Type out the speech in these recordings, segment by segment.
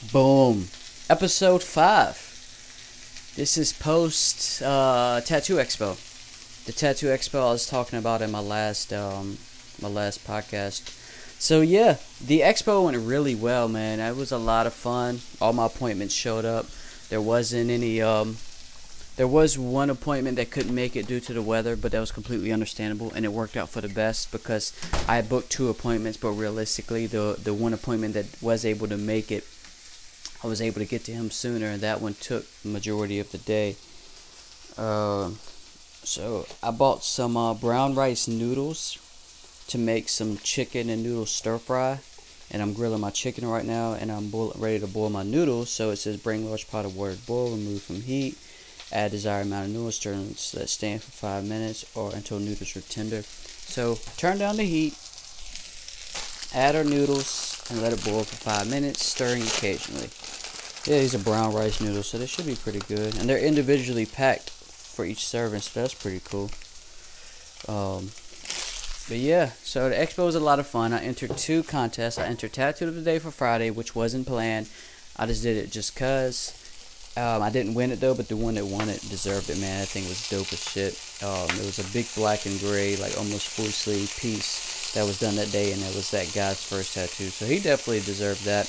Boom. Episode 5. This is post uh, Tattoo Expo. The Tattoo Expo I was talking about in my last um, my last podcast. So yeah, the expo went really well, man. It was a lot of fun. All my appointments showed up. There wasn't any um, there was one appointment that couldn't make it due to the weather, but that was completely understandable, and it worked out for the best because I booked two appointments, but realistically, the the one appointment that was able to make it, I was able to get to him sooner, and that one took the majority of the day. Uh, so I bought some uh, brown rice noodles to make some chicken and noodle stir fry, and I'm grilling my chicken right now, and I'm boil- ready to boil my noodles. So it says bring large pot of water to boil, remove from heat Add desired amount of noodles, stir and let stand for 5 minutes or until noodles are tender. So turn down the heat, add our noodles, and let it boil for 5 minutes, stirring occasionally. Yeah, these are brown rice noodles, so they should be pretty good. And they're individually packed for each serving, so that's pretty cool. Um, but yeah, so the expo was a lot of fun. I entered two contests. I entered Tattoo of the Day for Friday, which wasn't planned. I just did it just cause. Um, I didn't win it though, but the one that won it deserved it, man. That thing was dope as shit. Um, it was a big black and gray, like almost full sleeve piece that was done that day, and it was that guy's first tattoo. So he definitely deserved that.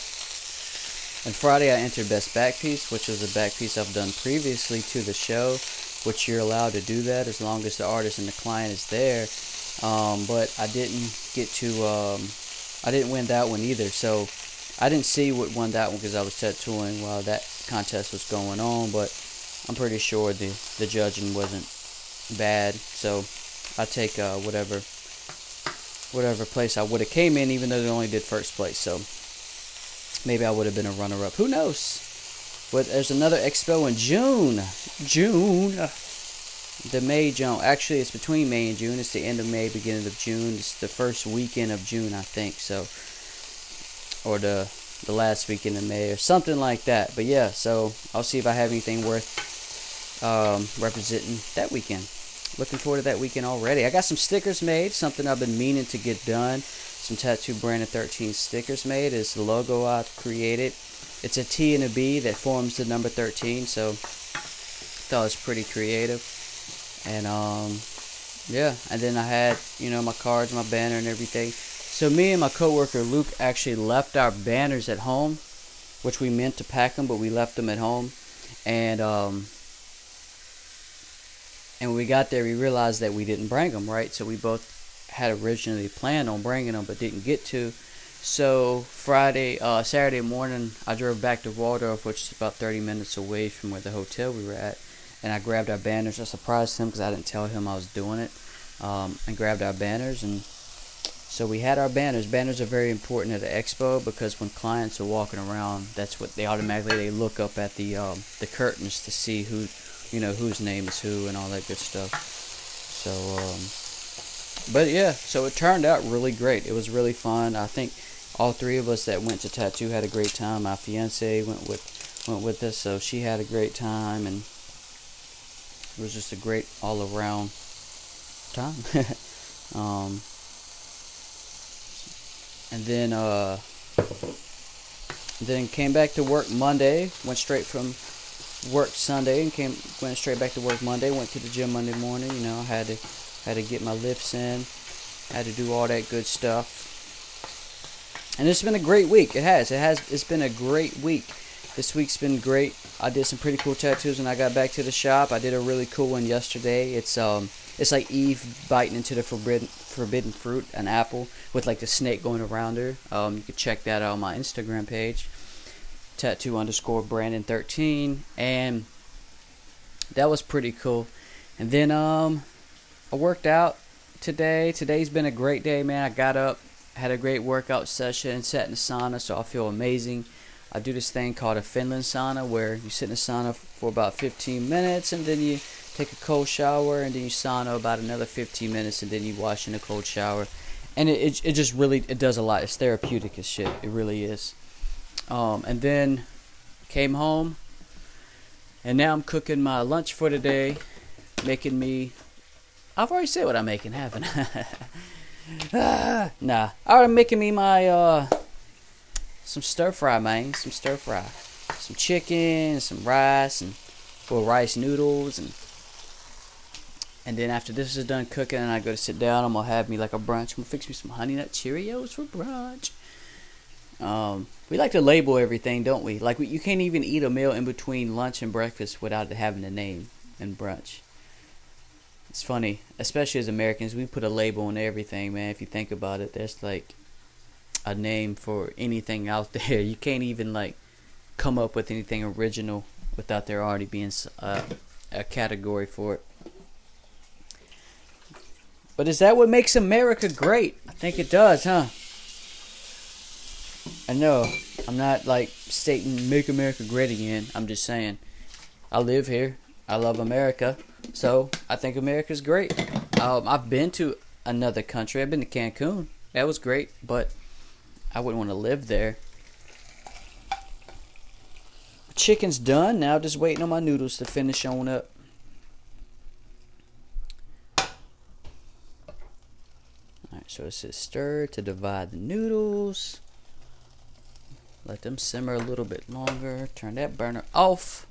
And Friday, I entered best back piece, which was a back piece I've done previously to the show, which you're allowed to do that as long as the artist and the client is there. Um, but I didn't get to, um, I didn't win that one either. So I didn't see what won that one because I was tattooing while that contest was going on, but I'm pretty sure the, the judging wasn't bad. So I take uh, whatever whatever place I would have came in, even though they only did first place. So maybe I would have been a runner up. Who knows? But there's another expo in June. June. The May June. Actually, it's between May and June. It's the end of May, beginning of June. It's the first weekend of June, I think. So, or the the last weekend of May or something like that. But yeah, so I'll see if I have anything worth um, representing that weekend. Looking forward to that weekend already. I got some stickers made, something I've been meaning to get done. Some Tattoo Brandon 13 stickers made. It's the logo I created. It's a T and a B that forms the number 13, so thought it was pretty creative. And um, yeah, and then I had you know my cards, my banner, and everything. So me and my coworker Luke actually left our banners at home, which we meant to pack them, but we left them at home, and um, and when we got there, we realized that we didn't bring them right. So we both had originally planned on bringing them, but didn't get to. So Friday, uh, Saturday morning, I drove back to Waldorf, which is about 30 minutes away from where the hotel we were at, and I grabbed our banners. I surprised him because I didn't tell him I was doing it, um, and grabbed our banners and so we had our banners. Banners are very important at the expo because when clients are walking around, that's what they automatically they look up at the um, the curtains to see who, you know, whose name is who and all that good stuff. So, um, but yeah, so it turned out really great. It was really fun. I think all three of us that went to tattoo had a great time. My fiance went with went with us, so she had a great time, and it was just a great all around time. um, and then uh, then came back to work Monday. Went straight from work Sunday and came went straight back to work Monday. Went to the gym Monday morning. You know, had to had to get my lifts in. Had to do all that good stuff. And it's been a great week. It has. It has. It's been a great week. This week's been great. I did some pretty cool tattoos when I got back to the shop. I did a really cool one yesterday. It's um, it's like Eve biting into the forbidden forbidden fruit, an apple with like the snake going around her. Um, you can check that out on my Instagram page, tattoo underscore Brandon thirteen, and that was pretty cool. And then um, I worked out today. Today's been a great day, man. I got up, had a great workout session, sat in the sauna, so I feel amazing. I do this thing called a Finland sauna where you sit in the sauna for about 15 minutes and then you take a cold shower and then you sauna about another 15 minutes and then you wash in a cold shower. And it, it, it just really, it does a lot. It's therapeutic as shit. It really is. Um, and then came home and now I'm cooking my lunch for today, making me, I've already said what I'm making, haven't I? ah, nah. I'm making me my, uh, some stir fry, man. Some stir fry. Some chicken, some rice, and well, rice noodles, and and then after this is done cooking, and I go to sit down, I'm gonna have me like a brunch. I'm gonna fix me some honey nut Cheerios for brunch. Um, we like to label everything, don't we? Like you can't even eat a meal in between lunch and breakfast without having a name and brunch. It's funny, especially as Americans, we put a label on everything, man. If you think about it, there's like a name for anything out there. You can't even like come up with anything original without there already being uh, a category for it. But is that what makes America great? I think it does, huh? I know. I'm not like stating make America great again. I'm just saying I live here. I love America. So I think America's great. Um, I've been to another country. I've been to Cancun. That was great, but I wouldn't want to live there. Chicken's done. Now just waiting on my noodles to finish on up. Alright, so it says stir to divide the noodles. Let them simmer a little bit longer. Turn that burner off.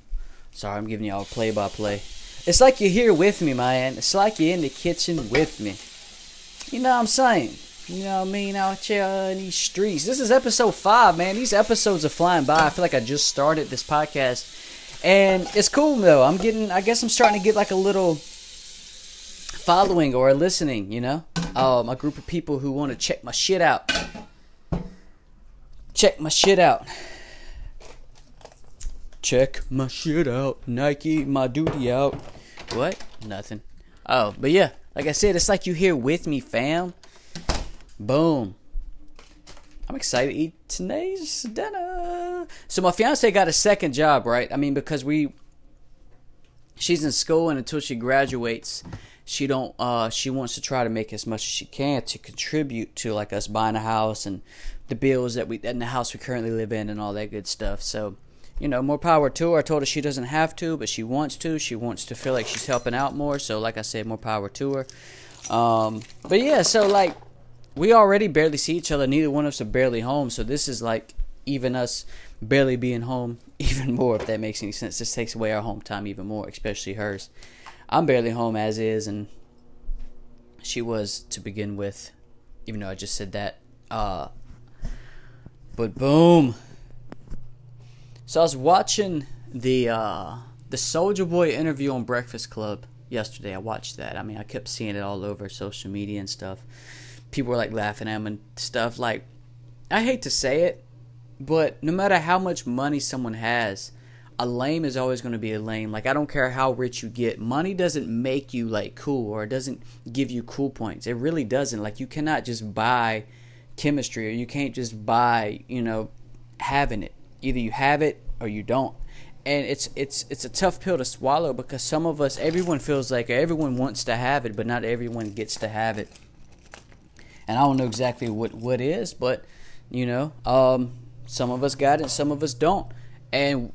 Sorry, I'm giving y'all play by play. It's like you're here with me, man. It's like you're in the kitchen with me. You know what I'm saying? You know what I mean? Out here in these streets. This is episode five, man. These episodes are flying by. I feel like I just started this podcast. And it's cool though. I'm getting I guess I'm starting to get like a little following or listening, you know? Uh, a group of people who want to check my shit out. Check my shit out. Check my shit out. Nike, my duty out. What? Nothing. Oh, but yeah, like I said, it's like you here with me, fam. Boom. I'm excited to eat today's dinner. So my fiance got a second job, right? I mean, because we, she's in school, and until she graduates, she don't. Uh, she wants to try to make as much as she can to contribute to like us buying a house and the bills that we in the house we currently live in and all that good stuff. So you know, more power to her. I told her she doesn't have to, but she wants to. She wants to feel like she's helping out more. So, like I said, more power to her. Um, but yeah, so like we already barely see each other. Neither one of us are barely home. So this is like even us barely being home even more. If that makes any sense, this takes away our home time even more, especially hers. I'm barely home as is, and she was to begin with. Even though I just said that. Uh, but boom so I was watching the uh, the Soulja Boy interview on Breakfast Club yesterday. I watched that. I mean, I kept seeing it all over social media and stuff. People were like laughing at him and stuff. Like, I hate to say it, but no matter how much money someone has, a lame is always going to be a lame. Like, I don't care how rich you get. Money doesn't make you like cool or it doesn't give you cool points. It really doesn't. Like, you cannot just buy chemistry or you can't just buy, you know, having it. Either you have it or you don't. And it's it's it's a tough pill to swallow because some of us everyone feels like everyone wants to have it but not everyone gets to have it. And i don't know exactly what what is but you know um, some of us got it some of us don't. And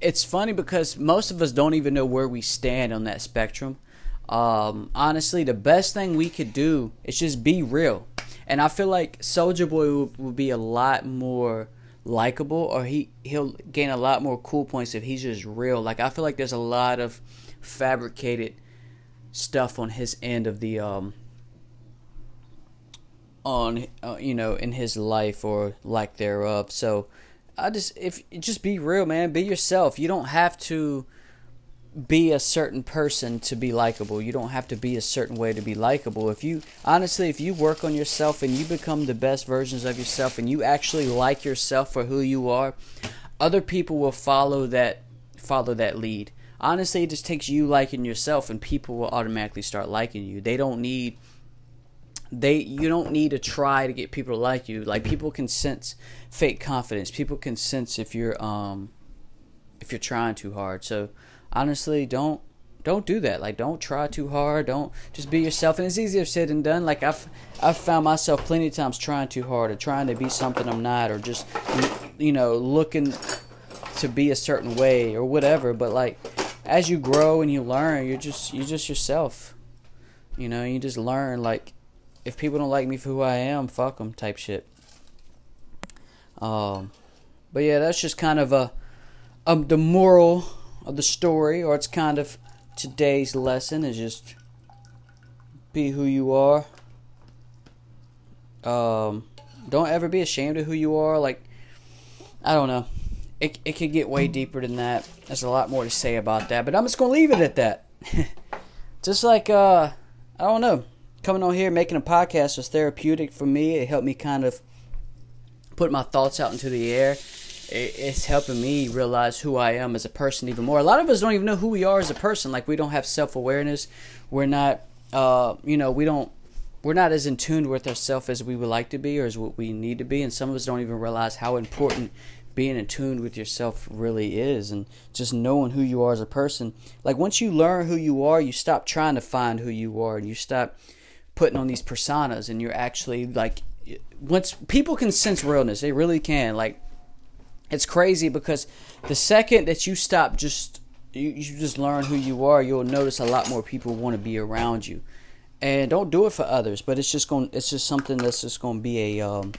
it's funny because most of us don't even know where we stand on that spectrum. Um, honestly the best thing we could do is just be real and i feel like Soulja Boy would, would be a lot more likable or he he'll gain a lot more cool points if he's just real. Like I feel like there's a lot of fabricated stuff on his end of the um on uh, you know in his life or lack thereof. So I just if just be real, man. Be yourself. You don't have to be a certain person to be likable. You don't have to be a certain way to be likable. If you honestly, if you work on yourself and you become the best versions of yourself and you actually like yourself for who you are, other people will follow that follow that lead. Honestly, it just takes you liking yourself and people will automatically start liking you. They don't need they you don't need to try to get people to like you. Like people can sense fake confidence. People can sense if you're um if you're trying too hard. So honestly, don't don't do that. Like, don't try too hard. Don't just be yourself. And it's easier said than done. Like I've I've found myself plenty of times trying too hard or trying to be something I'm not, or just you know looking to be a certain way or whatever. But like as you grow and you learn, you're just you're just yourself. You know, you just learn. Like if people don't like me for who I am, fuck them type shit. Um, but yeah, that's just kind of a, um the moral of the story, or it's kind of today's lesson is just be who you are. Um, don't ever be ashamed of who you are. Like, I don't know. It, it could get way deeper than that. There's a lot more to say about that, but I'm just gonna leave it at that. just like uh, I don't know, coming on here making a podcast was therapeutic for me. It helped me kind of put my thoughts out into the air. It's helping me realize who I am as a person even more. A lot of us don't even know who we are as a person. Like we don't have self awareness. We're not, uh, you know, we don't we're not as in tune with ourselves as we would like to be or as what we need to be and some of us don't even realize how important being in tune with yourself really is and just knowing who you are as a person like once you learn who you are you stop trying to find who you are and you stop putting on these personas and you're actually like once people can sense realness they really can like it's crazy because the second that you stop just you, you just learn who you are you'll notice a lot more people want to be around you. And don't do it for others but it's just going it's just something that's just going to be a um,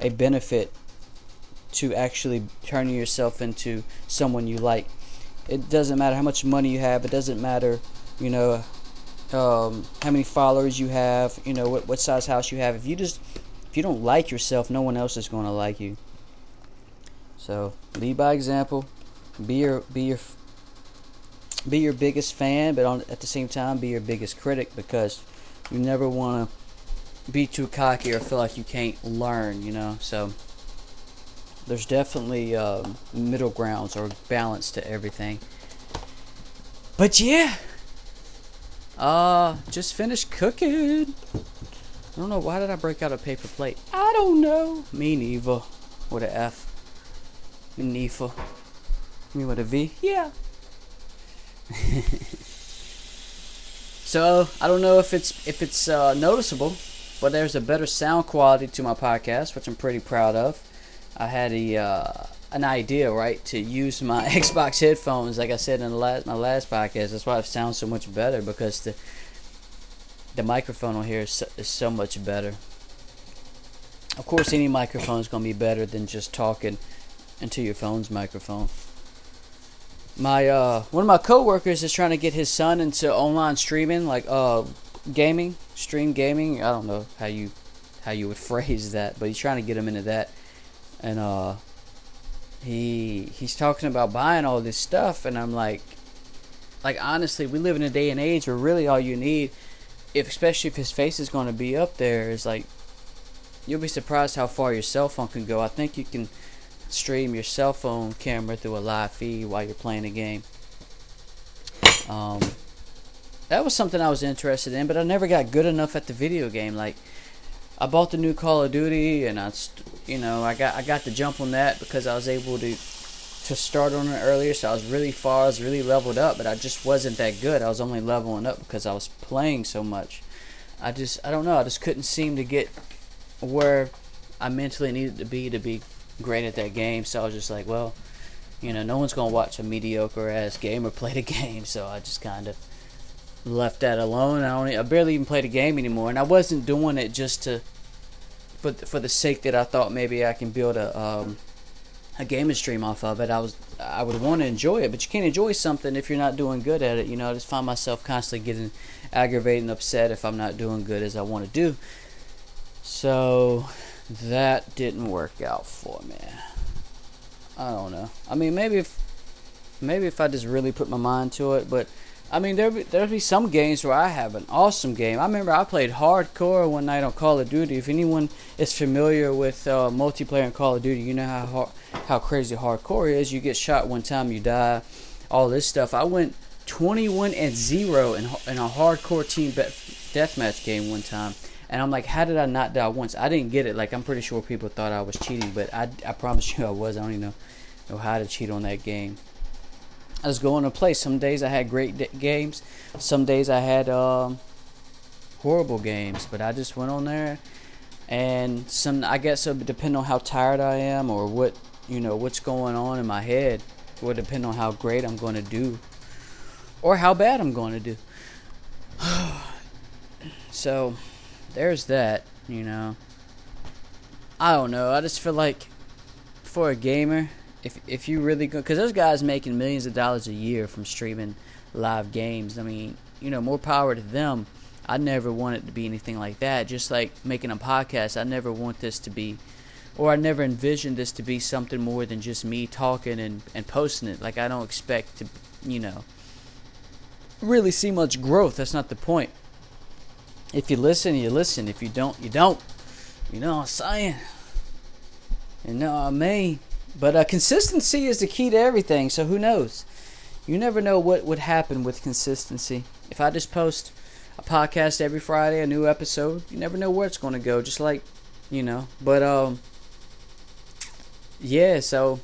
a benefit to actually turning yourself into someone you like. It doesn't matter how much money you have it doesn't matter you know um, how many followers you have you know what, what size house you have. If you just if you don't like yourself no one else is going to like you so lead by example be your be your be your biggest fan but on, at the same time be your biggest critic because you never want to be too cocky or feel like you can't learn, you know. So there's definitely um, middle grounds or balance to everything. But yeah, uh, just finished cooking. I don't know why did I break out a paper plate. I don't know. Me neither. With an F. Neither. Me with a V. Yeah. So I don't know if it's if it's uh, noticeable, but there's a better sound quality to my podcast, which I'm pretty proud of. I had a uh, an idea, right, to use my Xbox headphones, like I said in the last my last podcast. That's why it sounds so much better because the the microphone on here is so, is so much better. Of course, any microphone is going to be better than just talking into your phone's microphone my uh, one of my coworkers is trying to get his son into online streaming, like uh, gaming, stream gaming. I don't know how you how you would phrase that, but he's trying to get him into that, and uh, he he's talking about buying all this stuff, and I'm like, like honestly, we live in a day and age where really all you need, if especially if his face is going to be up there, is like, you'll be surprised how far your cell phone can go. I think you can stream your cell phone camera through a live feed while you're playing a game. Um, that was something I was interested in, but I never got good enough at the video game. Like, I bought the new Call of Duty, and I, you know, I got I got the jump on that because I was able to to start on it earlier. So I was really far, I was really leveled up, but I just wasn't that good. I was only leveling up because I was playing so much. I just I don't know. I just couldn't seem to get where I mentally needed to be to be great at that game. So I was just like, well, you know, no one's gonna watch a mediocre ass gamer play the game. So I just kind of left that alone. I only, I barely even played a game anymore, and I wasn't doing it just to, for for the sake that I thought maybe I can build a um, a gaming stream off of it. I was I would want to enjoy it, but you can't enjoy something if you're not doing good at it. You know, I just find myself constantly getting aggravated and upset if I'm not doing good as I want to do. So that didn't work out for me. I don't know. I mean, maybe if maybe if I just really put my mind to it, but I mean, there there'll be some games where I have an awesome game. I remember I played hardcore one night on Call of Duty. If anyone is familiar with uh, multiplayer in Call of Duty, you know how hard, how crazy hardcore is. You get shot one time, you die, all this stuff. I went 21 and zero in in a hardcore team deathmatch game one time. And I'm like, how did I not die once? I didn't get it. Like, I'm pretty sure people thought I was cheating, but I, I promise you I was. I don't even know, know how to cheat on that game. I was going to play. Some days I had great games. Some days I had um, horrible games. But I just went on there, and some I guess it would depend on how tired I am or what you know what's going on in my head. It would depend on how great I'm going to do, or how bad I'm going to do. so there's that, you know. I don't know. I just feel like for a gamer, if if you really go, because those guys making millions of dollars a year from streaming live games. I mean, you know, more power to them. I never want it to be anything like that. Just like making a podcast, I never want this to be, or I never envisioned this to be something more than just me talking and, and posting it. Like, I don't expect to, you know, really see much growth. That's not the point. If you listen, you listen. If you don't, you don't. You know what I'm saying? You know what I mean? But uh, consistency is the key to everything, so who knows? You never know what would happen with consistency. If I just post a podcast every Friday, a new episode. You never know where it's going to go. Just like, you know. But um, yeah. So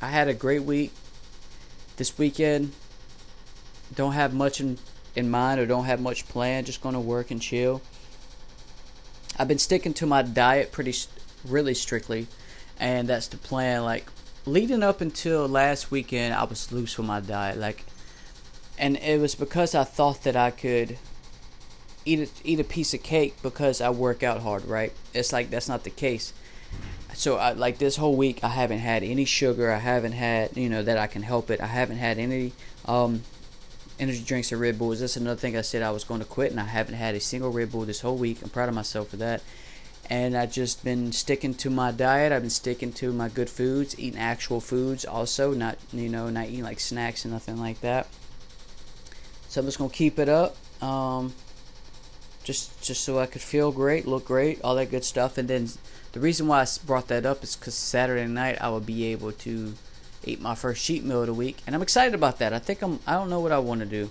I had a great week this weekend. Don't have much in in mind or don't have much plan, Just going to work and chill. I've been sticking to my diet pretty really strictly, and that's the plan. Like leading up until last weekend, I was loose with my diet. Like and it was because I thought that I could eat a, eat a piece of cake because I work out hard, right? It's like that's not the case. So I, like this whole week I haven't had any sugar. I haven't had you know that I can help it. I haven't had any um, energy drinks or Red Bulls. That's another thing I said I was going to quit, and I haven't had a single Red Bull this whole week. I'm proud of myself for that. And I've just been sticking to my diet. I've been sticking to my good foods, eating actual foods, also not you know not eating like snacks and nothing like that. So I'm just gonna keep it up, um, just just so I could feel great, look great, all that good stuff. And then the reason why I brought that up is because Saturday night I will be able to eat my first sheet meal of the week, and I'm excited about that. I think I'm. I don't know what I want to do.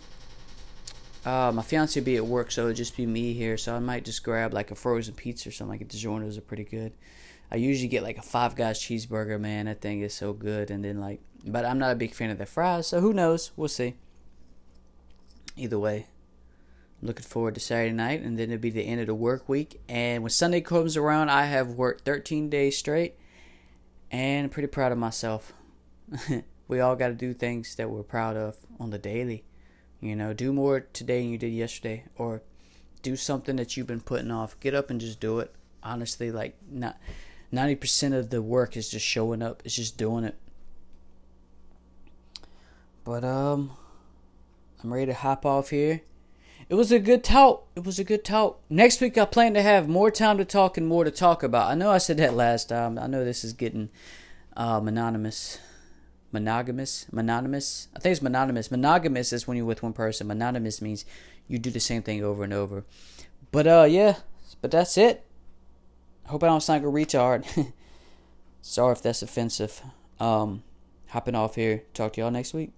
Uh, my fiance will be at work, so it'll just be me here. So I might just grab like a frozen pizza or something. Like DiGiorno's are pretty good. I usually get like a Five Guys cheeseburger. Man, that thing is so good. And then like, but I'm not a big fan of the fries, so who knows? We'll see either way, I'm looking forward to Saturday night, and then it'll be the end of the work week. And when Sunday comes around, I have worked 13 days straight, and I'm pretty proud of myself. we all got to do things that we're proud of on the daily. You know, do more today than you did yesterday, or do something that you've been putting off. Get up and just do it. Honestly, like not 90% of the work is just showing up. It's just doing it. But um I'm ready to hop off here. It was a good talk. It was a good talk. Next week, I plan to have more time to talk and more to talk about. I know I said that last time. I know this is getting uh, monogamous. Monogamous? Monogamous? I think it's monogamous. Monogamous is when you're with one person. Monogamous means you do the same thing over and over. But, uh, yeah. But that's it. Hope I don't sound like a retard. Sorry if that's offensive. Um, hopping off here. Talk to y'all next week.